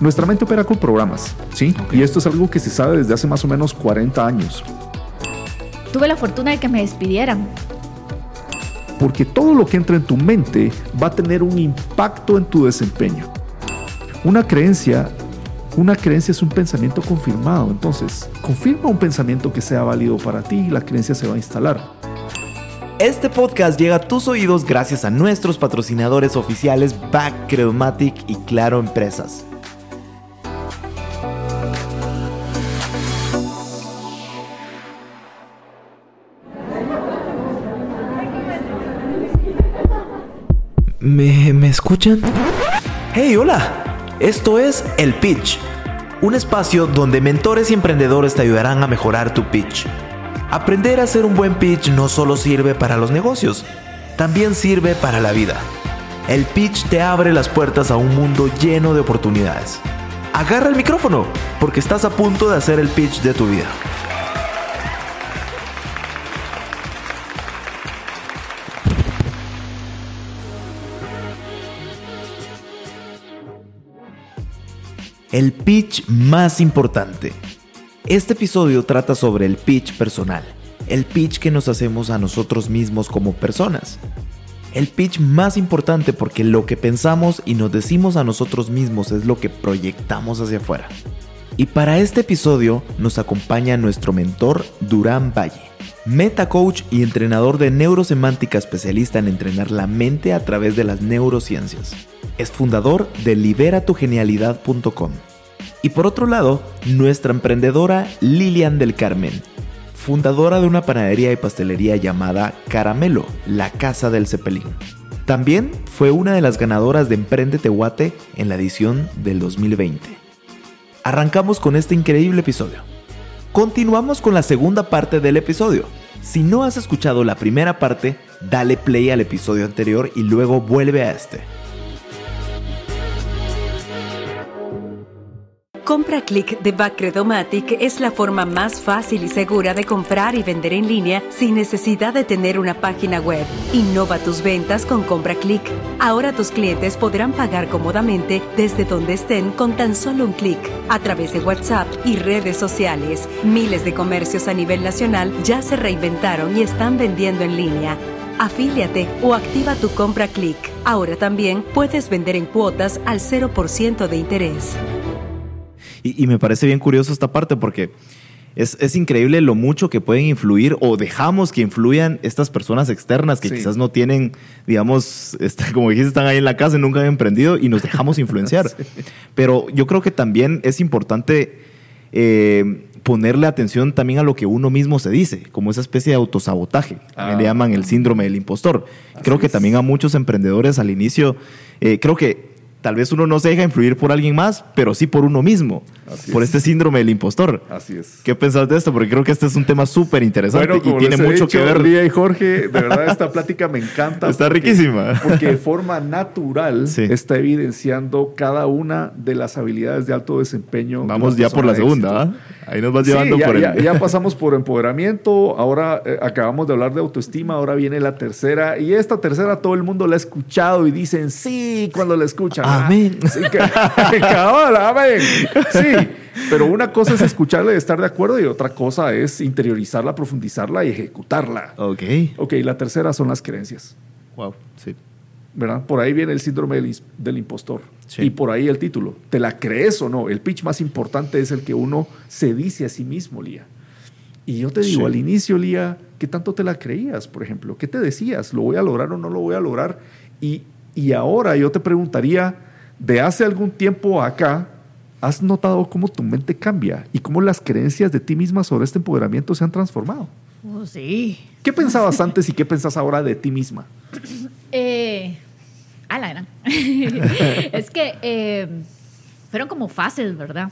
Nuestra mente opera con programas, ¿sí? Y esto es algo que se sabe desde hace más o menos 40 años. Tuve la fortuna de que me despidieran. Porque todo lo que entra en tu mente va a tener un impacto en tu desempeño. Una creencia, una creencia es un pensamiento confirmado. Entonces, confirma un pensamiento que sea válido para ti y la creencia se va a instalar. Este podcast llega a tus oídos gracias a nuestros patrocinadores oficiales Back Credomatic y Claro Empresas. ¿Me, ¿Me escuchan? ¡Hey, hola! Esto es El Pitch, un espacio donde mentores y emprendedores te ayudarán a mejorar tu pitch. Aprender a hacer un buen pitch no solo sirve para los negocios, también sirve para la vida. El pitch te abre las puertas a un mundo lleno de oportunidades. Agarra el micrófono, porque estás a punto de hacer el pitch de tu vida. El pitch más importante. Este episodio trata sobre el pitch personal, el pitch que nos hacemos a nosotros mismos como personas. El pitch más importante porque lo que pensamos y nos decimos a nosotros mismos es lo que proyectamos hacia afuera. Y para este episodio nos acompaña nuestro mentor Durán Valle, meta coach y entrenador de neurosemántica especialista en entrenar la mente a través de las neurociencias. Es fundador de liberatugenialidad.com. Y por otro lado, nuestra emprendedora Lilian del Carmen, fundadora de una panadería y pastelería llamada Caramelo, la casa del Cepelín. También fue una de las ganadoras de Emprende Tehuate en la edición del 2020. Arrancamos con este increíble episodio. Continuamos con la segunda parte del episodio. Si no has escuchado la primera parte, dale play al episodio anterior y luego vuelve a este. Compra Click de Backredomatic es la forma más fácil y segura de comprar y vender en línea sin necesidad de tener una página web. Innova tus ventas con Compra Click. Ahora tus clientes podrán pagar cómodamente desde donde estén con tan solo un clic. A través de WhatsApp y redes sociales, miles de comercios a nivel nacional ya se reinventaron y están vendiendo en línea. Afíliate o activa tu compra click. Ahora también puedes vender en cuotas al 0% de interés. Y, y me parece bien curioso esta parte porque es, es, increíble lo mucho que pueden influir o dejamos que influyan estas personas externas que Sí. quizás no tienen, digamos, este, como dijiste, están ahí en la casa y nunca han emprendido y nos dejamos influenciar. Pero yo creo que también es importante eh, ponerle atención también a lo que uno mismo se dice, como esa especie de autosabotaje. También le Ah. llaman el síndrome del impostor. creo que es. también a muchos emprendedores al inicio, eh, creo que tal vez uno no se deja influir por alguien más, pero sí por uno mismo, Así por es. este síndrome del impostor. Así es. ¿Qué pensás de esto? Porque creo que este es un tema súper interesante Bueno, y tiene mucho dicho, que ver. Lía y Jorge, de verdad esta plática me encanta. Está porque- riquísima. Porque de forma natural Sí. está evidenciando cada una de las habilidades de alto desempeño. de Vamos ya por la segunda. ¿Ah? Ahí nos vas Sí, llevando ya, por el... ya- ya pasamos por empoderamiento, ahora eh, acabamos de hablar de autoestima, ahora viene la tercera y esta tercera todo el mundo la ha escuchado y dicen sí cuando la escuchan. ¿verdad? Amén. Sí, que- cabal, amén. Sí, pero una cosa es escucharla y estar de acuerdo y otra cosa es interiorizarla, profundizarla y ejecutarla. Ok. Ok, la tercera son las creencias. Wow, sí. ¿Verdad? Por ahí viene el síndrome del, impostor. Sí. Y por ahí el título. ¿Te la crees o no? El pitch más importante es el que uno se dice a sí mismo, Lía. Y yo te digo, Sí. al inicio, Lía, ¿qué tanto te la creías, por ejemplo? ¿Qué te decías? ¿Lo voy a lograr o no lo voy a lograr? Y, y ahora yo te preguntaría, de hace algún tiempo acá, ¿has notado cómo tu mente cambia y cómo las creencias de ti misma sobre este empoderamiento se han transformado? Oh, sí. ¿Qué pensabas antes y qué pensás ahora de ti misma? Eh, a la gran. es que eh, fueron como fases, ¿verdad?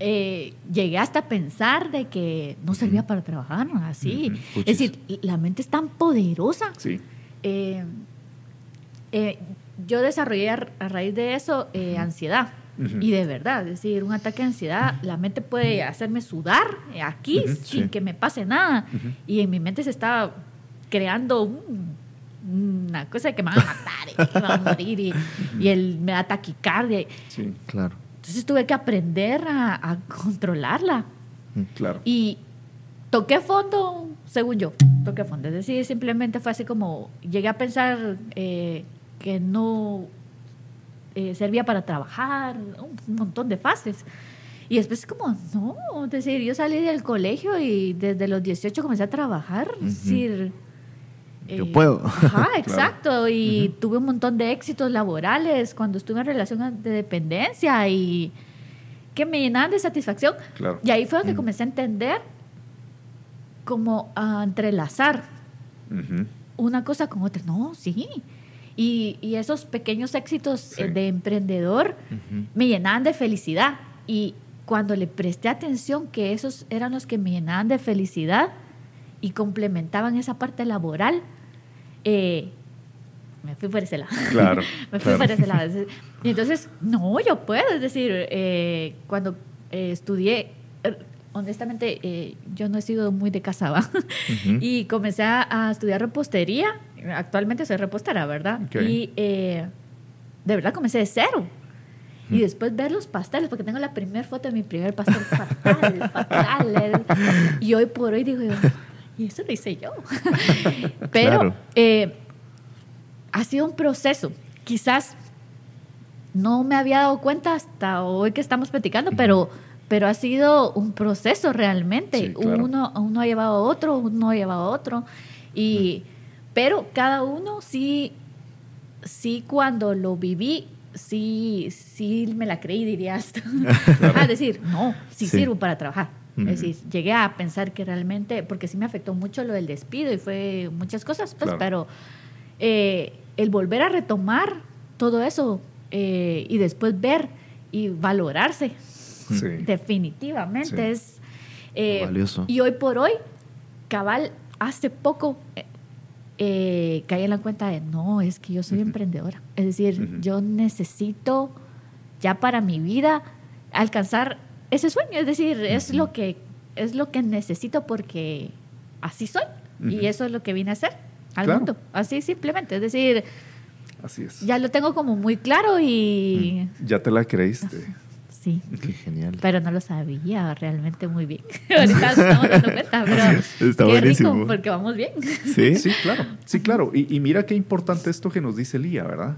Eh, llegué hasta a pensar de que no servía para trabajar, así. Ujú, Es decir, la mente es tan poderosa. Sí. Eh, eh, yo desarrollé a, a raíz de eso ansiedad. Y de verdad, es decir, un ataque de ansiedad, la mente puede hacerme sudar aquí sin sí. que me pase nada. Y en mi mente se estaba creando un una cosa de que me van a matar, y me van a morir, y, y él me da taquicardia. Sí, Claro. Entonces tuve que aprender a, a controlarla. claro. Y toqué fondo, según yo, toqué fondo. Es decir, simplemente fue así como, llegué a pensar eh, que no eh, servía para trabajar, un montón de fases. Y después como, no, es decir, yo salí del colegio y desde los 18 comencé a trabajar. Es decir, Yo eh, puedo. Ajá, exacto. Y tuve un montón de éxitos laborales cuando estuve en relación de dependencia y que me llenaban de satisfacción. Claro. Y ahí fue donde comencé a entender como a entrelazar una cosa con otra. No, sí. Y, y esos pequeños éxitos Sí. eh, de emprendedor me llenaban de felicidad. Y cuando le presté atención que esos eran los que me llenaban de felicidad y complementaban esa parte laboral, eh, me fui por ese lado. Claro, me fui claro. por ese lado. Y entonces, no, yo puedo. Es decir, eh, cuando eh, estudié, eh, honestamente, eh, yo no he sido muy de casa, ¿va? Y comencé a, estudiar repostería. Actualmente soy repostera, ¿verdad? Ok. Y eh, de verdad comencé de cero. Y después ver los pasteles, porque tengo la primera foto de mi primer pastel fatal, fatal. eh. Y hoy por hoy digo, yo, y eso lo hice yo. Pero Claro. eh, ha sido un proceso. Quizás no me había dado cuenta hasta hoy que estamos platicando, pero, pero ha sido un proceso realmente. Sí, claro. uno, uno ha llevado a otro, uno ha llevado a otro. Y, Pero cada uno sí, sí cuando lo viví, sí, sí me la creí, dirías. tú. Decir, no, sí, Sí. sirvo para trabajar. Es decir, llegué a pensar que realmente, porque sí me afectó mucho lo del despido y fue muchas cosas, pues, Claro. pero eh, el volver a retomar todo eso eh, y después ver y valorarse, Sí. definitivamente Sí. es... eh, Valioso. Y hoy por hoy, cabal, hace poco eh, eh, caí en la cuenta de, no, es que yo soy emprendedora. Es decir, yo necesito ya para mi vida alcanzar ese sueño. Es decir, es, lo que, es lo que necesito porque así soy. Y eso es lo que vine a hacer al Claro. mundo. Así simplemente. Es decir, Así es. ya lo tengo como muy claro y... Ya te la creíste. Sí. Qué genial. Pero no lo sabía realmente muy bien. Ahorita estamos dando cuenta, pero Está qué buenísimo. rico porque vamos bien. Sí, Sí, claro. Sí, claro. Y, y mira qué importante esto que nos dice Lía, ¿verdad?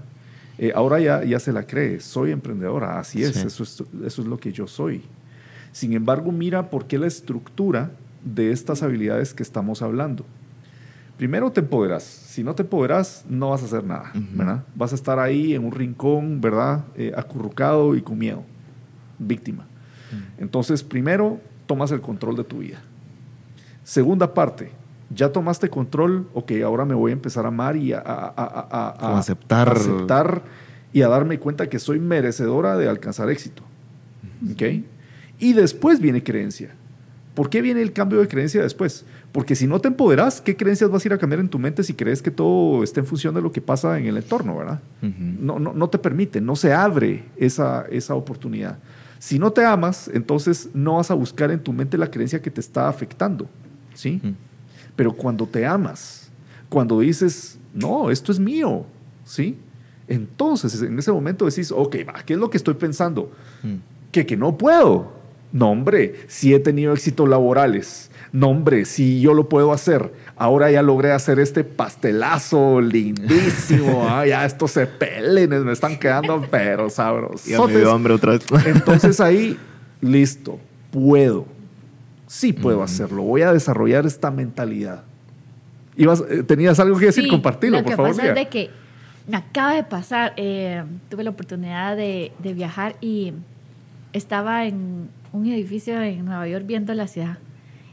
Eh, ahora ya, ya se la cree. Soy emprendedora. Así es. Sí. Eso es. Eso es lo que yo soy. Sin embargo, mira por qué la estructura de estas habilidades que estamos hablando. Primero te empoderas. Si no te empoderas, no vas a hacer nada, Ujú. ¿verdad? Vas a estar ahí en un rincón, ¿verdad? Eh, acurrucado y con miedo. Víctima. Entonces, primero, tomas el control de tu vida. Segunda parte, ya tomaste control, ok, ahora me voy a empezar a amar y a, a- a- a- a- Como aceptar. aceptar y a darme cuenta que soy merecedora de alcanzar éxito. ¿Ok? Y después viene creencia. ¿Por qué viene el cambio de creencia después? Porque si no te empoderas, ¿qué creencias vas a ir a cambiar en tu mente si crees que todo está en función de lo que pasa en el entorno, verdad? No, no, no te permite, no se abre esa, esa oportunidad. Si no te amas, entonces no vas a buscar en tu mente la creencia que te está afectando, ¿sí? Pero cuando te amas, cuando dices, no, esto es mío, ¿sí? Entonces en ese momento decís, ok, va, ¿qué es lo que estoy pensando? Mm. Que, que no puedo. No, hombre, si he tenido éxitos laborales. No, hombre, si yo lo puedo hacer. Ahora ya logré hacer este pastelazo lindísimo. Ah, ya estos cepelines me están quedando, pero sabrosos. Ya me dio hambre otra vez. Entonces ahí, listo, puedo. Sí puedo hacerlo. Voy a desarrollar esta mentalidad. Ibas, eh, ¿Tenías algo que decir? Sí, Compartilo, Lo por que favor. pasa es de que me acaba de pasar, eh, tuve la oportunidad de, de viajar y estaba en un edificio en Nueva York viendo la ciudad.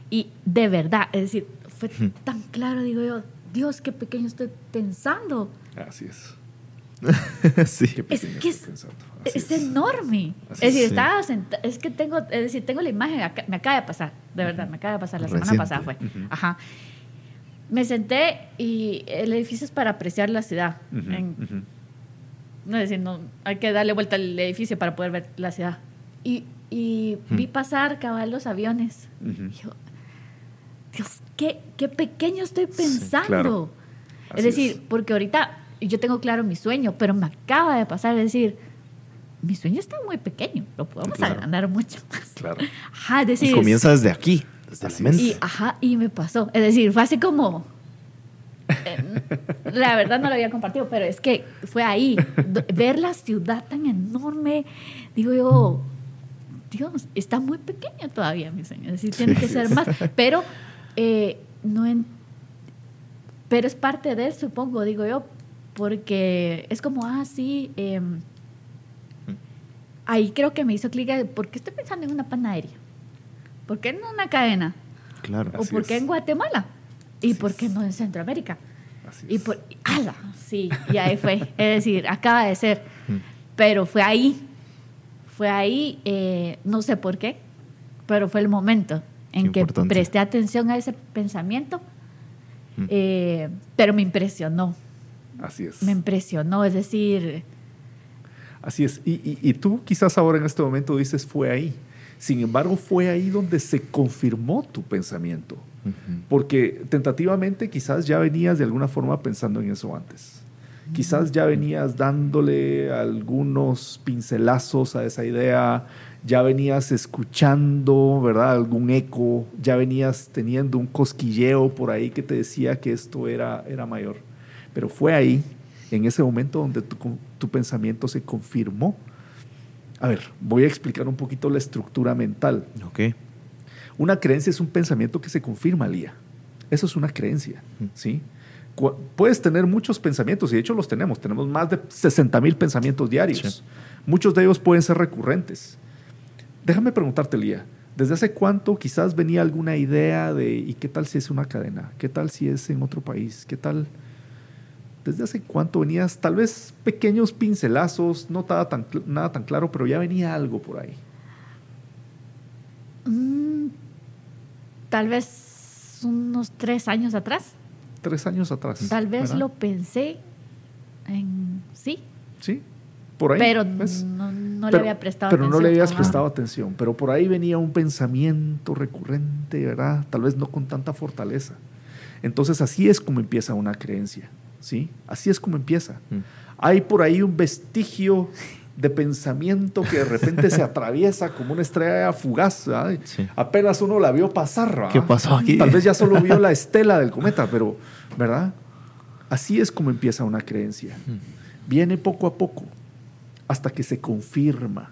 Y de verdad, es decir, fue tan claro, digo yo, Dios, qué pequeño estoy pensando. Así es. sí. Es que es. Así es enorme. Así es decir, es. estaba senta- es que tengo, es decir, tengo la imagen, acá- me acaba de pasar, de verdad, me acaba de pasar, la semana Reciente. pasada fue. Ajá. Me senté y el edificio es para apreciar la ciudad. Ujú, En- ujú. no es decir, no, hay que darle vuelta al edificio para poder ver la ciudad. Y, y vi pasar cabal los aviones. Y yo, Dios, qué, qué pequeño estoy pensando. claro. es decir, es. porque ahorita yo tengo claro mi sueño, pero me acaba de pasar, es decir, mi sueño está muy pequeño, lo podemos Claro. agrandar mucho más. Claro. Ajá, es Y decir, comienza desde aquí, desde Así la mente. y, ajá, y me pasó. Es decir, fue así como. eh, la verdad no lo había compartido, pero es que fue ahí. Ver la ciudad tan enorme, digo yo, Dios, está muy pequeña todavía mi sueño. Es decir, tiene que ser más. Pero eh, no en- pero es parte de eso, supongo, digo yo, porque es como, ah, sí. em, ahí creo que me hizo clic, de, ¿por qué estoy pensando en una panadería? ¿Por qué en una cadena? Claro. ¿O Así por qué es. en Guatemala? ¿Y Así por es. qué no en Centroamérica? Así Y por, ¡ala! Sí, y ahí fue. Es decir, acaba de ser. Mm. Pero fue ahí. Fue ahí, eh, no sé por qué, pero fue el momento en Qué que importante. presté atención a ese pensamiento. Mm. eh, pero me impresionó. Así es. Me impresionó. Es decir, Así es. Y, y- y tú quizás ahora en este momento dices fue ahí. Sin embargo, fue ahí donde se confirmó tu pensamiento. Porque tentativamente quizás ya venías de alguna forma pensando en eso antes. Quizás ya venías dándole algunos pincelazos a esa idea, ya venías escuchando, ¿verdad? Algún eco, ya venías teniendo un cosquilleo por ahí que te decía que esto era, era mayor. Pero fue ahí, en ese momento, donde tu, tu pensamiento se confirmó. A ver, voy a explicar un poquito la estructura mental. Ok. Una creencia es un pensamiento que se confirma, Lía. Eso es una creencia, Mm. ¿sí? Puedes tener muchos pensamientos, y de hecho los tenemos. Tenemos más de 60 mil pensamientos diarios. Sí. Muchos de ellos pueden ser recurrentes. Déjame preguntarte, Lía, ¿desde hace cuánto quizás venía alguna idea de, ¿y qué tal si es una cadena? ¿Qué tal si es en otro país? ¿Qué tal? ¿Desde hace cuánto venías? Tal vez pequeños pincelazos, no nada tan, nada tan claro, pero ya venía algo por ahí. mm, tal vez unos tres años atrás, Tres años atrás. tal vez ¿verdad? lo pensé en sí, Sí, por ahí. pero ¿ves? no, no le había prestado pero atención. no le habías prestado atención. Pero por ahí venía un pensamiento recurrente, ¿verdad? Tal vez no con tanta fortaleza. Entonces así es como empieza una creencia, ¿sí? Así es como empieza. Mm. Hay por ahí un vestigio de pensamiento que de repente se atraviesa como una estrella fugaz. Apenas uno la vio pasar. ¿verdad? ¿Qué pasó aquí? Tal vez ya solo vio la estela del cometa, pero, ¿verdad? Así es como empieza una creencia. Viene poco a poco hasta que se confirma.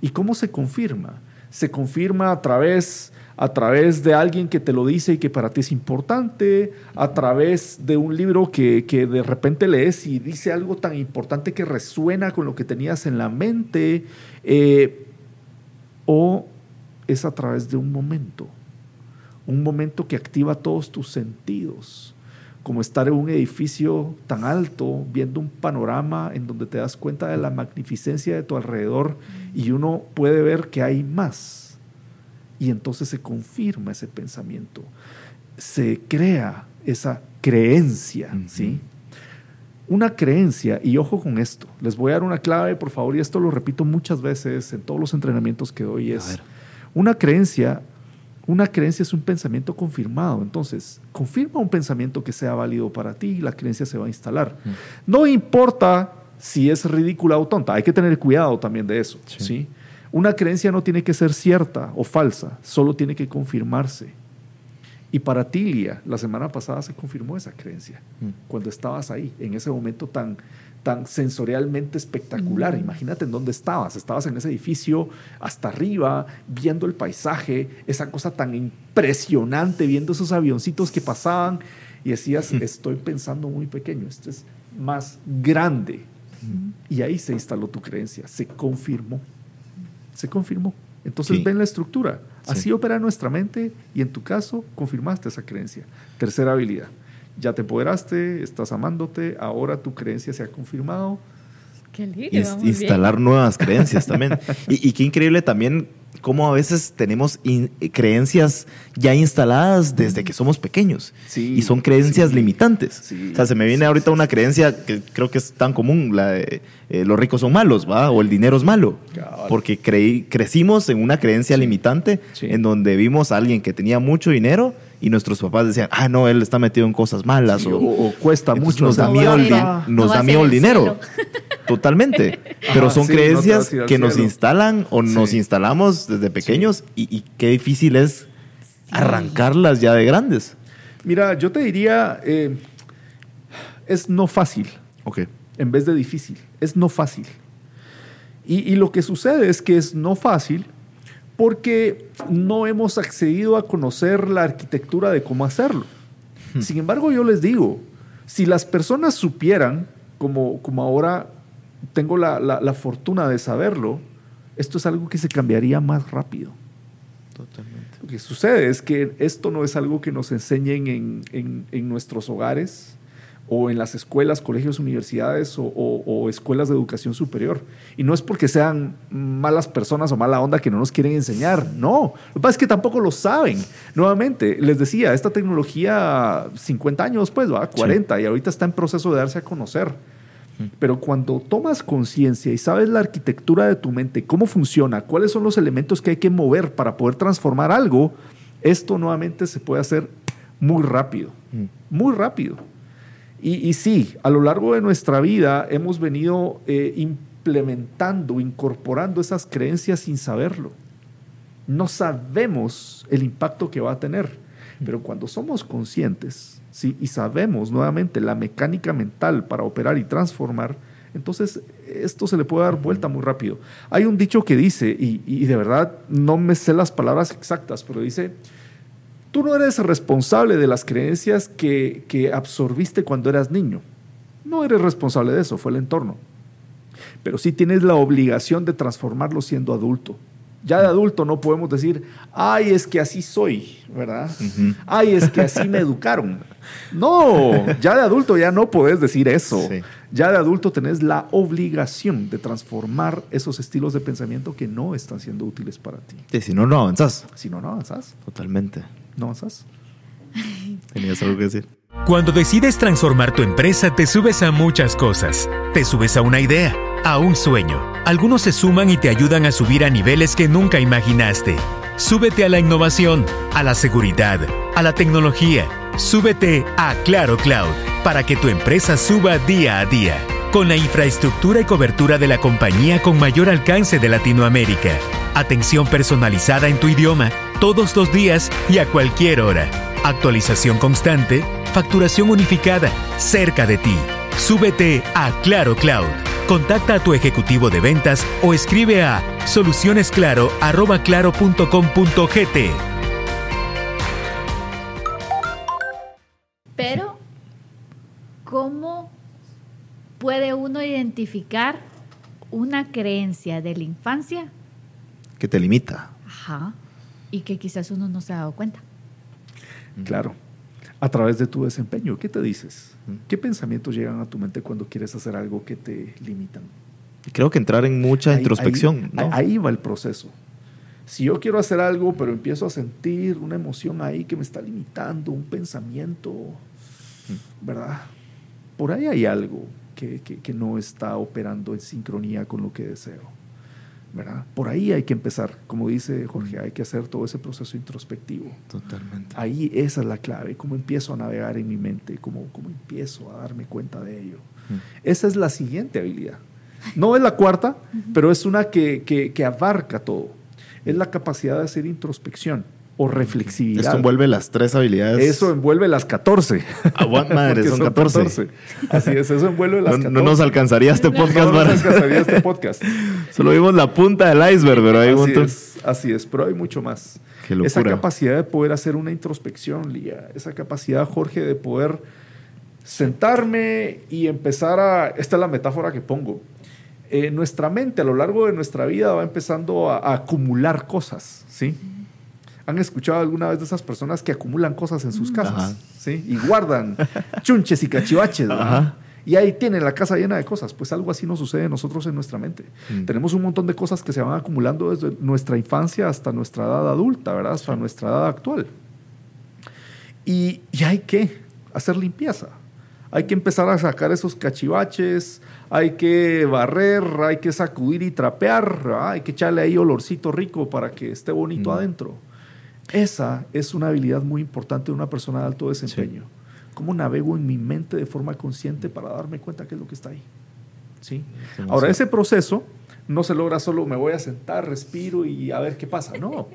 ¿Y cómo se confirma? Se confirma a través, a través de alguien que te lo dice y que para ti es importante, a través de un libro que, que de repente lees y dice algo tan importante que resuena con lo que tenías en la mente, eh, o es a través de un momento, un momento que activa todos tus sentidos, como estar en un edificio tan alto, viendo un panorama en donde te das cuenta de la magnificencia de tu alrededor y uno puede ver que hay más. Y entonces se confirma ese pensamiento, se crea esa creencia. ¿sí? Una creencia, y ojo con esto, les voy a dar una clave, por favor, y esto lo repito muchas veces en todos los entrenamientos que doy, es una creencia, una creencia es un pensamiento confirmado. Entonces, confirma un pensamiento que sea válido para ti y la creencia se va a instalar. Mm. No importa si es ridícula o tonta, hay que tener cuidado también de eso. Sí. ¿sí? Una creencia no tiene que ser cierta o falsa, solo tiene que confirmarse. Y para ti, Lía, la semana pasada se confirmó esa creencia, Mm. cuando estabas ahí, en ese momento tan, tan sensorialmente espectacular. Imagínate en dónde estabas. Estabas en ese edificio hasta arriba, viendo el paisaje, esa cosa tan impresionante, viendo esos avioncitos que pasaban y decías, estoy pensando muy pequeño, esto es más grande. Y ahí se instaló tu creencia, se confirmó. Se confirmó. Entonces Sí. ven la estructura. Sí. Así opera nuestra mente y en tu caso confirmaste esa creencia. Tercera habilidad. Ya te empoderaste, estás amándote, ahora tu creencia se ha confirmado. Qué lindo, Ins- vamos bien. instalar nuevas creencias también. y, y qué increíble también cómo a veces tenemos in- creencias ya instaladas desde que somos pequeños. Sí, y son creencias sí. limitantes. Sí. O sea, se me viene ahorita una creencia que creo que es tan común, la de eh, los ricos son malos, ¿va? O el dinero es malo. Cabal. Porque creí, crecimos en una creencia limitante Sí. en donde vimos a alguien que tenía mucho dinero y nuestros papás decían, ah, no, él está metido en cosas malas Sí, o, o- o cuesta Entonces mucho Nos da miedo, el, nos da miedo el el dinero. Totalmente. Pero son sí, creencias que nos instalan o nos instalamos desde pequeños y, y qué difícil es arrancarlas ya de grandes. Mira, yo te diría, eh, es no fácil Ok. en vez de difícil. Es no fácil. Y, y lo que sucede es que es no fácil porque no hemos accedido a conocer la arquitectura de cómo hacerlo. Sin embargo, yo les digo, si las personas supieran, como, como ahora tengo la, la- la fortuna de saberlo, esto es algo que se cambiaría más rápido. Totalmente. Lo que sucede es que esto no es algo que nos enseñen en, en- en nuestros hogares o en las escuelas, colegios, universidades o, o- o escuelas de educación superior. Y no es porque sean malas personas o mala onda que no nos quieren enseñar, no. Lo que pasa es que tampoco lo saben. Nuevamente, les decía, esta tecnología 50 años después, va, 40, y ahorita está en proceso de darse a conocer. Pero cuando tomas conciencia y sabes la arquitectura de tu mente, cómo funciona, cuáles son los elementos que hay que mover para poder transformar algo, esto nuevamente se puede hacer muy rápido, muy rápido. Y, sí, a lo largo de nuestra vida hemos venido eh, implementando, incorporando esas creencias sin saberlo. No sabemos el impacto que va a tener, pero cuando somos conscientes ¿sí? y sabemos nuevamente la mecánica mental para operar y transformar, entonces esto se le puede dar vuelta muy rápido. Hay un dicho que dice, y, y de verdad no me sé las palabras exactas, pero dice, tú no eres responsable de las creencias que, que absorbiste cuando eras niño. No eres responsable de eso, fue el entorno. Pero sí tienes la obligación de transformarlo siendo adulto. Ya de adulto no podemos decir, ay, es que así soy, ¿verdad? Ay, es que así me educaron. No, ya de adulto ya no puedes decir eso. Sí. Ya de adulto tenés la obligación de transformar esos estilos de pensamiento que no están siendo útiles para ti. Y si no, no avanzas. Si no, no avanzas. Totalmente. No avanzas. Tenías algo que decir. Cuando decides transformar tu empresa, te subes a muchas cosas. Te subes a una idea, a un sueño. Algunos se suman y te ayudan a subir a niveles que nunca imaginaste. Súbete a la innovación, a la seguridad, a la tecnología. Súbete a Claro Cloud para que tu empresa suba día a día. Con la infraestructura y cobertura de la compañía con mayor alcance de Latinoamérica. Atención personalizada en tu idioma, todos los días y a cualquier hora. Actualización constante, facturación unificada, cerca de ti. Súbete a Claro Cloud. Contacta a tu ejecutivo de ventas o escribe a solucionesclaro@claro.com.gt. Pero, ¿cómo puede uno identificar una creencia de la infancia? Que te limita. Ajá. Y que quizás uno no se ha dado cuenta. Claro. A través de tu desempeño, ¿qué te dices? ¿Qué pensamientos llegan a tu mente cuando quieres hacer algo que te limitan? Creo que entrar en mucha Ahí- introspección. Ahí, ¿no? ahí va el proceso. Si yo quiero hacer algo, pero empiezo a sentir una emoción ahí que me está limitando, un pensamiento, ¿verdad? Por ahí hay algo que, que- que no está operando en sincronía con lo que deseo, ¿verdad? Por ahí hay que empezar. Como dice Jorge, hay que hacer todo ese proceso introspectivo. Totalmente. Ahí esa es la clave, cómo empiezo a navegar en mi mente, cómo, cómo empiezo a darme cuenta de ello. Esa es la siguiente habilidad. No es la cuarta, pero es una que, que- que abarca todo. Es la capacidad de hacer introspección o reflexividad. Esto envuelve las tres habilidades. Eso envuelve las 14. Aguant, madre, Porque son 14. Así es, eso envuelve las No, 14. no nos alcanzaría este podcast, No nos para- alcanzaría este podcast. Solo vimos la punta del iceberg, pero hay un Así montón. es, así es, pero hay mucho más. Qué locura. Esa capacidad de poder hacer una introspección, Lía, esa capacidad, Jorge, de poder sentarme y empezar a... Esta es la metáfora que pongo. Eh, nuestra mente a lo largo de nuestra vida va empezando a, a acumular cosas, ¿sí? ¿Han escuchado alguna vez de esas personas que acumulan cosas en sus casas? Ajá. ¿Sí? Y guardan chunches y cachivaches. Y ahí tienen la casa llena de cosas. Pues algo así nos sucede a nosotros en nuestra mente. Mm. Tenemos un montón de cosas que se van acumulando desde nuestra infancia hasta nuestra edad adulta, ¿verdad? Hasta nuestra edad actual. Y, y hay que hacer limpieza. Hay que empezar a sacar esos cachivaches, hay que barrer, hay que sacudir y trapear, ¿verdad? hay que echarle ahí olorcito rico para que esté bonito Mm. adentro. Esa es una habilidad muy importante de una persona de alto desempeño. ¿Cómo navego en mi mente de forma consciente para darme cuenta qué es lo que está ahí? ¿Sí? Ahora, ese proceso no se logra solo me voy a sentar, respiro y a ver qué pasa. No.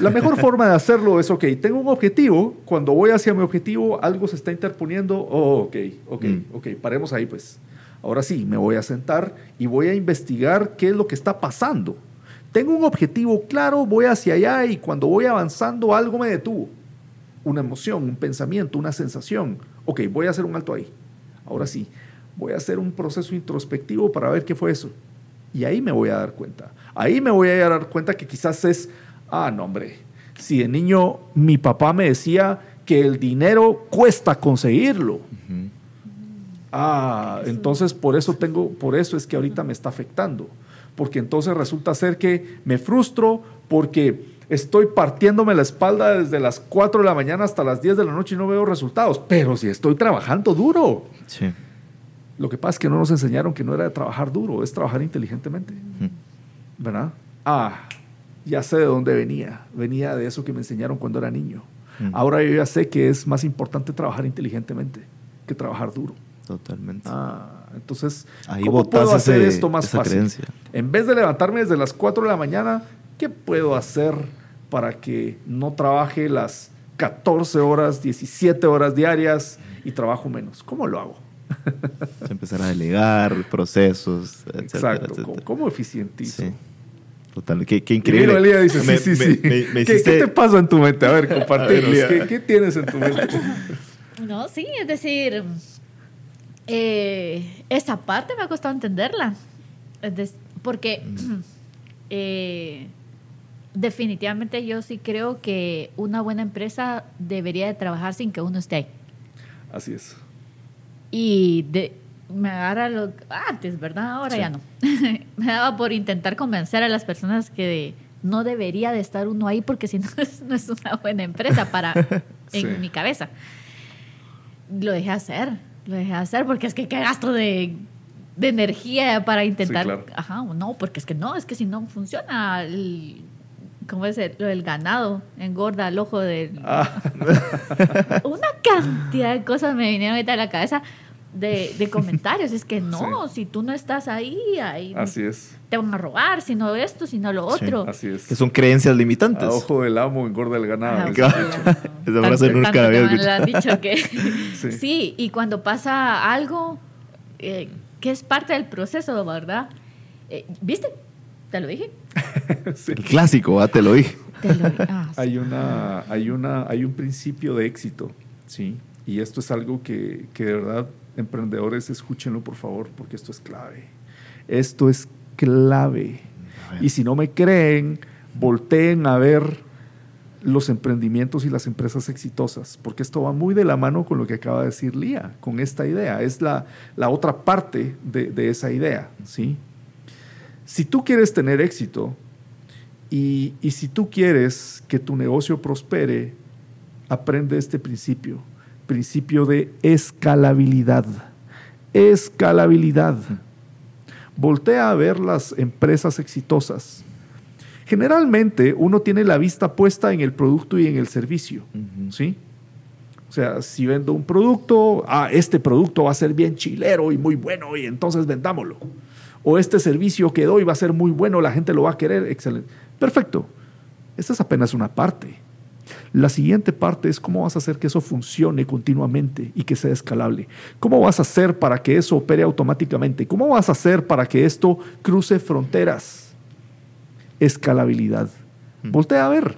La mejor forma de hacerlo es, ok, tengo un objetivo, cuando voy hacia mi objetivo, algo se está interponiendo, oh, ok, ok, mm. ok, paremos ahí pues. Ahora sí, me voy a sentar y voy a investigar qué es lo que está pasando. Tengo un objetivo claro, voy hacia allá y cuando voy avanzando algo me detuvo. Una emoción, un pensamiento, una sensación. Ok, voy a hacer un alto ahí. Ahora sí, voy a hacer un proceso introspectivo para ver qué fue eso. Y ahí me voy a dar cuenta. Ahí me voy a dar cuenta que quizás es, ah, no, hombre, si de niño mi papá me decía que el dinero cuesta conseguirlo. Ah, entonces por eso tengo, por eso es que ahorita me está afectando. Porque entonces resulta ser que me frustro porque estoy partiéndome la espalda desde las 4 de la mañana hasta las 10 de la noche y no veo resultados. Pero si estoy trabajando duro. Sí. Lo que pasa es que no nos enseñaron que no era de trabajar duro, es trabajar inteligentemente. ¿Verdad? Ah, ya sé de dónde venía. Venía de eso que me enseñaron cuando era niño. Ahora yo ya sé que es más importante trabajar inteligentemente que trabajar duro. Totalmente. Ah, entonces, Ahí ¿cómo puedo hacer esto más fácil? En vez de levantarme desde las 4 de la mañana, ¿qué puedo hacer para que no trabaje las 14 horas, 17 horas diarias y trabajo menos? ¿Cómo lo hago? empezar a delegar procesos, etcétera, Exacto. ¿Cómo, eficientizo? Sí. Total, qué, increíble. Elía dice, sí, sí, sí. ¿Qué, te pasa en tu mente? A ver, compartirnos. ¿Qué, tienes en tu mente? No, sí, es decir, eh, esa parte me ha costado entenderla. porque mm. eh, definitivamente yo sí creo que una buena empresa debería de trabajar sin que uno esté ahí. Así es. Y de, me agarra lo antes, ¿verdad? Ahora ya no. me daba por intentar convencer a las personas que no debería de estar uno ahí porque si no es, no es una buena empresa para en mi cabeza. Lo dejé hacer, lo dejé hacer porque es que qué gasto de, de energía para intentar, ajá, no, porque es que no, es que si no funciona el, ¿cómo es el, el ganado? Engorda el ojo de... Ah. Una cantidad de cosas me vinieron ahorita a la cabeza de, de comentarios. Es que no, si tú no estás ahí, ahí así es. te van a robar, si no esto, si no lo otro. así es. Que son creencias limitantes. A ojo del amo engorda el ganado. Ah, Esa frase nunca había han dicho que... sí. y cuando pasa algo eh, que es parte del proceso, ¿verdad? Eh, ¿Viste? ¿Te lo dije? El clásico, ¿ah? te lo dije. Ah, hay, una, hay, una, hay un principio de éxito, ¿sí? Y esto es algo que, que de verdad emprendedores, escúchenlo por favor, porque esto es clave. Esto es clave. Y si no me creen, volteen a ver los emprendimientos y las empresas exitosas, porque esto va muy de la mano con lo que acaba de decir Lía, con esta idea. Es la, la otra parte de, de, esa idea. ¿sí? Si tú quieres tener éxito y, y si tú quieres que tu negocio prospere, aprende este principio principio de escalabilidad. Escalabilidad. Voltea a ver las empresas exitosas. Generalmente uno tiene la vista puesta en el producto y en el servicio, ¿sí? O sea, si vendo un producto, ah, este producto va a ser bien chilero y muy bueno y entonces vendámoslo. O este servicio que doy va a ser muy bueno, la gente lo va a querer, excelente. Perfecto. Esta es apenas una parte. La siguiente parte es cómo vas a hacer que eso funcione continuamente y que sea escalable. ¿Cómo vas a hacer para que eso opere automáticamente? ¿Cómo vas a hacer para que esto cruce fronteras? Escalabilidad. Mm. Voltea a ver.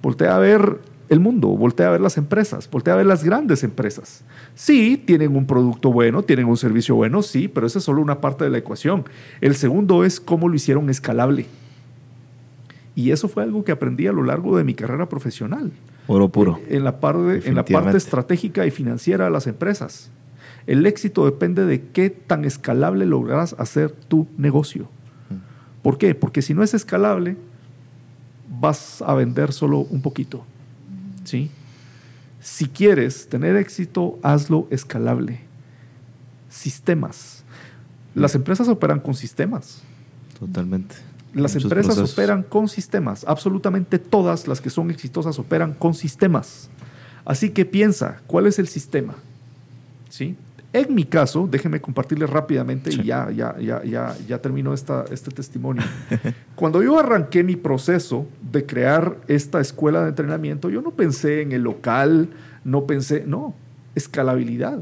Voltea a ver el mundo, voltea a ver las empresas, voltea a ver las grandes empresas. Sí, tienen un producto bueno, tienen un servicio bueno, sí, pero esa es solo una parte de la ecuación. El segundo es cómo lo hicieron escalable. Y eso fue algo que aprendí a lo largo de mi carrera profesional. Oro puro. En la parte, en la parte estratégica y financiera de las empresas. El éxito depende de qué tan escalable lograrás hacer tu negocio. Mm. ¿Por qué? Porque si no es escalable, vas a vender solo un poquito. ¿Sí? Si quieres tener éxito, hazlo escalable. Sistemas. Las empresas operan con sistemas. Totalmente Las Muchos empresas procesos. operan con sistemas. Absolutamente todas las que son exitosas operan con sistemas. Así que piensa, ¿cuál es el sistema? ¿Sí? En mi caso, déjenme compartirles rápidamente Sí. y ya, ya, ya, ya, ya termino esta, este testimonio. Cuando yo arranqué mi proceso de crear esta escuela de entrenamiento, yo no pensé en el local, no pensé, no, escalabilidad.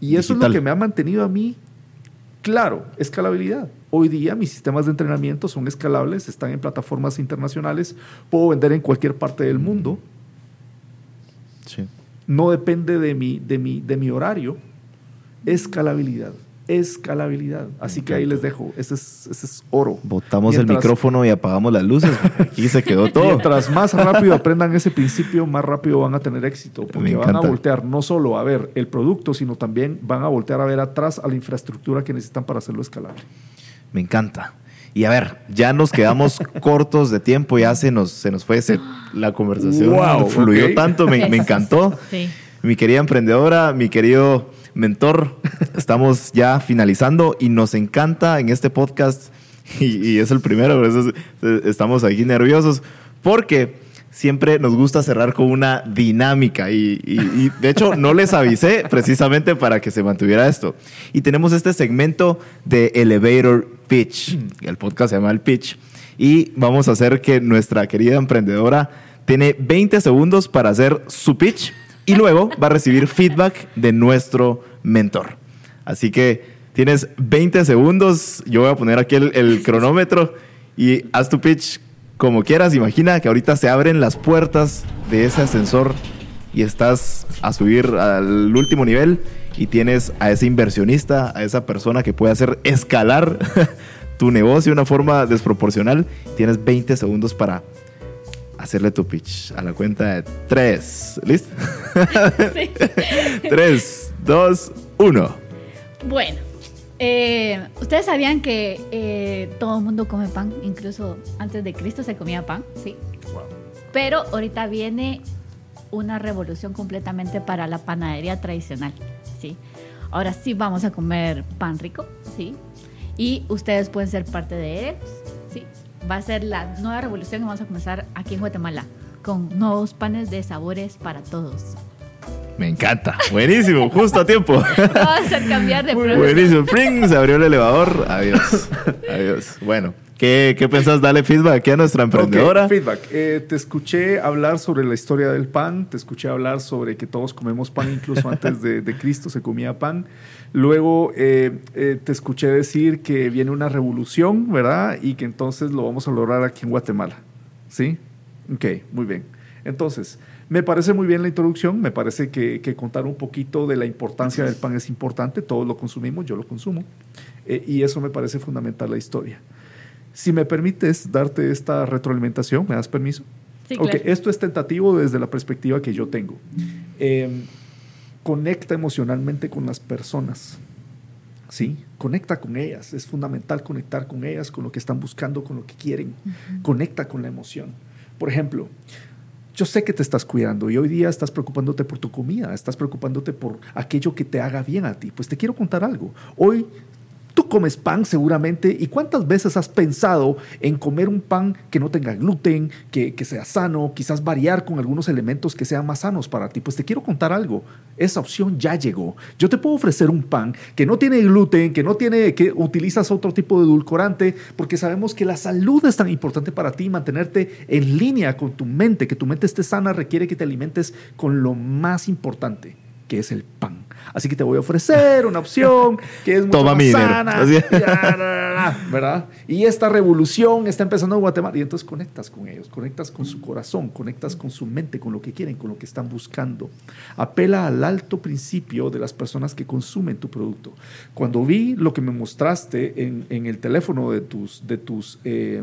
Y eso es Digital. lo que me ha mantenido a mí claro, escalabilidad. Hoy día mis sistemas de entrenamiento son escalables, están en plataformas internacionales, puedo vender en cualquier parte del mundo, Sí. no depende de mi, de mi, de mi horario. Escalabilidad, escalabilidad. Así que ahí les dejo, ese es, ese es oro. Botamos el micrófono y apagamos las luces. Aquí se quedó todo. Mientras más rápido aprendan ese principio, más rápido van a tener éxito. Porque van a voltear no solo a ver el producto, sino también van a voltear a ver atrás a la infraestructura que necesitan para hacerlo escalable. Me encanta. Y a ver, ya nos quedamos cortos de tiempo, ya se nos, se nos fue se- la conversación. Wow, fluyó tanto, me, me encantó. Sí. Mi querida emprendedora, mi querido mentor, estamos ya finalizando y nos encanta en este podcast, y, y es el primero, por eso es- estamos aquí nerviosos, porque siempre nos gusta cerrar con una dinámica y, de hecho no les avisé precisamente para que se mantuviera esto. Y tenemos este segmento de Elevator Pitch, el podcast se llama El Pitch, y vamos a hacer que nuestra querida emprendedora tiene 20 segundos para hacer su pitch y luego va a recibir feedback de nuestro mentor. Así que tienes 20 segundos, yo voy a poner aquí el, el cronómetro y haz tu pitch como quieras. Imagina que ahorita se abren las puertas de ese ascensor y estás a subir al último nivel y tienes a ese inversionista, a esa persona que puede hacer escalar tu negocio de una forma desproporcional. Tienes 20 segundos para hacerle tu pitch a la cuenta de 3. ¿Listo? Sí. 3, 2, 1. Bueno, eh, ustedes sabían que eh, todo el mundo come pan, incluso antes de Cristo se comía pan, sí. Pero ahorita viene una revolución completamente para la panadería tradicional, sí. Ahora sí vamos a comer pan rico, sí. Y ustedes pueden ser parte de él, sí. Va a ser la nueva revolución que vamos a comenzar aquí en Guatemala con nuevos panes de sabores para todos. Me encanta. Buenísimo, justo a tiempo. Vamos a cambiar de producto. Buenísimo. Pring, se abrió el elevador. Adiós. Adiós. Bueno, ¿qué, qué pensás darle feedback aquí a nuestra emprendedora? Ok, feedback. Eh, te escuché hablar sobre la historia del pan, te escuché hablar sobre que todos comemos pan, incluso antes de, de Cristo se comía pan. Luego eh, eh, te escuché decir que viene una revolución, ¿verdad? Y que entonces lo vamos a lograr aquí en Guatemala. ¿Sí? Ok, muy bien. Entonces, me parece muy bien la introducción, me parece que, que contar un poquito de la importancia del pan es importante, todos lo consumimos, yo lo consumo, eh, y eso me parece fundamental la historia. Si me permites darte esta retroalimentación, ¿me das permiso? Sí, Ok, claro. esto es tentativo desde la perspectiva que yo tengo. Eh, conecta emocionalmente con las personas. ¿Sí? Conecta con ellas. Es fundamental conectar con ellas, con lo que están buscando, con lo que quieren. Conecta con la emoción. Por ejemplo, yo sé que te estás cuidando y hoy día estás preocupándote por tu comida, estás preocupándote por aquello que te haga bien a ti. Pues te quiero contar algo. Hoy tú comes pan seguramente y cuántas veces has pensado en comer un pan que no tenga gluten, que, que sea sano, quizás variar con algunos elementos que sean más sanos para ti. Pues te quiero contar algo. Esa opción ya llegó. Yo te puedo ofrecer un pan que no tiene gluten, que no tiene, que utilizas otro tipo de edulcorante, porque sabemos que la salud es tan importante para ti, mantenerte en línea con tu mente, que tu mente esté sana requiere que te alimentes con lo más importante, que es el pan. Así que te voy a ofrecer una opción que es Toma mi dinero. sana, Así. ¿verdad? Y esta revolución está empezando en Guatemala y entonces conectas con ellos, conectas con su corazón, conectas con su mente, con lo que quieren, con lo que están buscando. Apela al alto principio de las personas que consumen tu producto. Cuando vi lo que me mostraste en, en el teléfono de tus, de tus eh,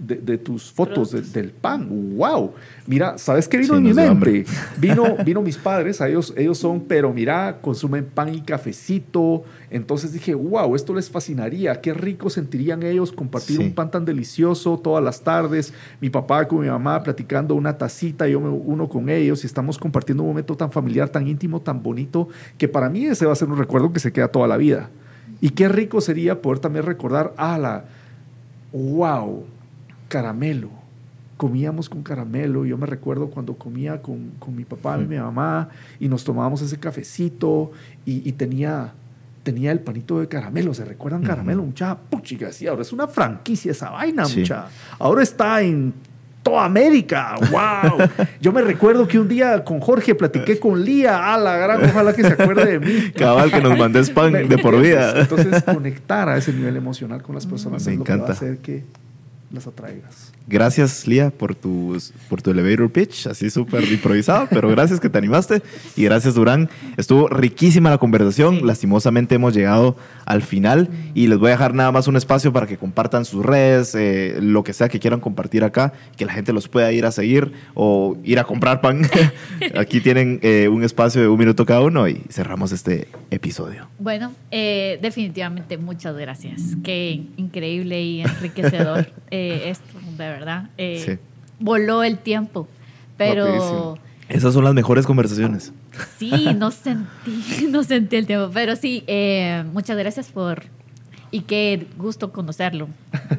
de, de tus fotos de- del pan. ¡Wow! Mira, ¿sabes qué vino Sí, en mi mente? Vino, vino mis padres, a ellos, ellos son, pero mira, consumen pan y cafecito. Entonces dije, wow, esto les fascinaría. Qué rico sentirían ellos compartir Sí. un pan tan delicioso todas las tardes. Mi papá con mi mamá platicando una tacita, yo me uno con ellos y estamos compartiendo un momento tan familiar, tan íntimo, tan bonito, que para mí ese va a ser un recuerdo que se queda toda la vida. Y qué rico sería poder también recordar, ah, la wow, caramelo. Comíamos con caramelo. Yo me recuerdo cuando comía con, con mi papá y mi mamá y nos tomábamos ese cafecito y, y tenía, tenía el panito de caramelo. ¿Se recuerdan caramelo? Mucha puchica, sí, ahora es una franquicia esa vaina, Sí. mucha. Ahora está en toda América. ¡Wow! Yo me recuerdo que un día con Jorge platiqué con Lía. ¡A la gran! Ojalá que se acuerde de mí. Cabal que nos mandé spam ¿Me de por vida. Entonces, conectar a ese nivel emocional con las personas Me es lo que va a encanta. hacer que las atraigas. Gracias, Lía, por tu, por tu elevator pitch, así súper improvisado, pero gracias que te animaste. Y gracias, Durán. Estuvo riquísima la conversación. Lastimosamente hemos llegado al final y les voy a dejar nada más un espacio para que compartan sus redes, eh, lo que sea que quieran compartir acá, que la gente los pueda ir a seguir o ir a comprar pan. Aquí tienen eh, un espacio de un minuto cada uno y cerramos este episodio. Bueno, eh, definitivamente muchas gracias. Qué increíble y enriquecedor eh, esto, de verdad. Eh, Sí. Voló el tiempo, pero Rapidísimo. Esas son las mejores conversaciones. sí, no sentí, no sentí el tiempo. Pero sí, eh, muchas gracias por... Y qué gusto conocerlo,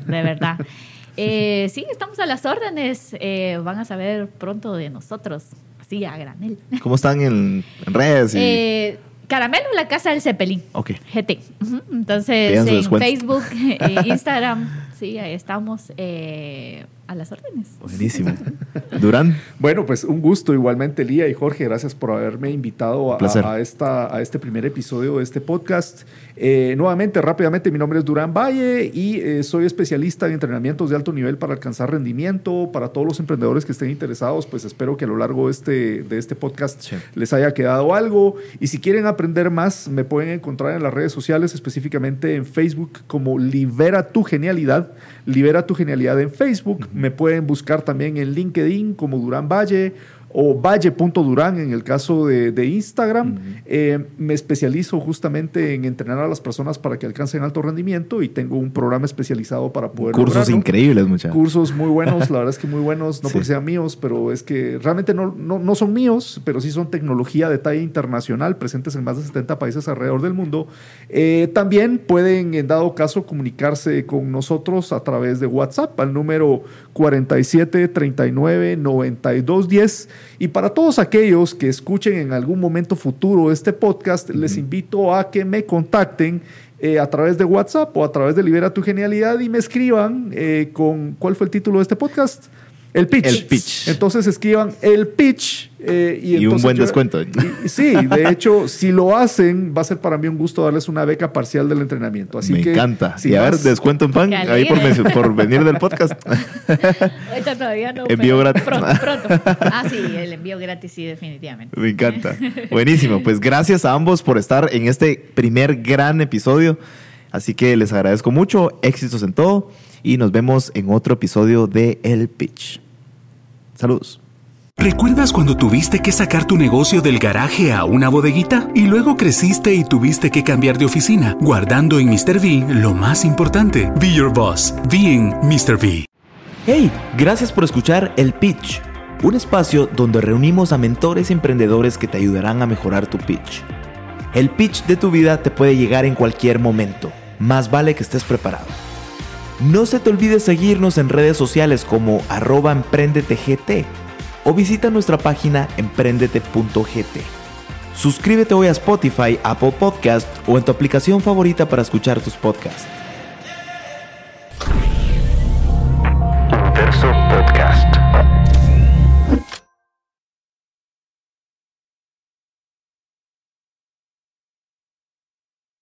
de verdad. Eh, sí, estamos a las órdenes. eh, van a saber pronto de nosotros, así a granel. ¿Cómo están en, en redes? y- Eh, Caramelo, la casa del Cepelín. ok. GT. Entonces, en descuento. Facebook, eh, Instagram, sí, ahí estamos eh, a las órdenes. Buenísimo. Durán. Bueno, pues un gusto igualmente, Lía y Jorge. Gracias por haberme invitado a, placer. a esta, a este primer episodio de este podcast. Eh, nuevamente, rápidamente, mi nombre es Durán Valle y eh, soy especialista en entrenamientos de alto nivel para alcanzar rendimiento. Para todos los emprendedores que estén interesados, pues espero que a lo largo de este, de este podcast Sí. les haya quedado algo. Y si quieren aprender más, me pueden encontrar en las redes sociales, específicamente en Facebook como Libera tu Genialidad. Libera tu Genialidad en Facebook. Me pueden buscar también en LinkedIn como Durán Valle o valle.durán en el caso de, de Instagram. Eh, me especializo justamente en entrenar a las personas para que alcancen alto rendimiento y tengo un programa especializado para poder Cursos lograrlo. increíbles, muchachos. Cursos muy buenos, la verdad es que muy buenos, no Sí. porque sean míos, pero es que realmente no, no, no son míos, pero sí son tecnología de talla internacional, presentes en más de 70 países alrededor del mundo. Eh, también pueden, en dado caso, comunicarse con nosotros a través de WhatsApp al número 47 39 92 10. Y para todos aquellos que escuchen en algún momento futuro este podcast, les invito a que me contacten eh, a través de WhatsApp o a través de Libera tu Genialidad y me escriban eh, con cuál fue el título de este podcast. El pitch. El pitch. Entonces escriban el pitch. eh, y, Y un buen yo- descuento. y- y sí, de hecho, si lo hacen, va a ser para mí un gusto darles una beca parcial del entrenamiento. Así Me que, encanta. sin y a ver, descuento en pan ahí por, por venir del podcast. Ahorita todavía no. Envío gratis. Pronto, pronto. Ah, sí, el envío gratis, sí, definitivamente. Me encanta. Buenísimo. Pues gracias a ambos por estar en este primer gran episodio. Así que les agradezco mucho. Éxitos en todo. Y nos vemos en otro episodio de El Pitch. Saludos. ¿Recuerdas cuando tuviste que sacar tu negocio del garaje a una bodeguita? Y luego creciste y tuviste que cambiar de oficina, guardando en Mr. V lo más importante. Be Your Boss. Being Mr. V. Hey, gracias por escuchar El Pitch, un espacio donde reunimos a mentores y emprendedores que te ayudarán a mejorar tu pitch. El pitch de tu vida te puede llegar en cualquier momento, más vale que estés preparado. No se te olvide seguirnos en redes sociales como arroba o visita nuestra página emprendete.gt. Suscríbete hoy a Spotify, Apple Podcast o en tu aplicación favorita para escuchar tus podcasts.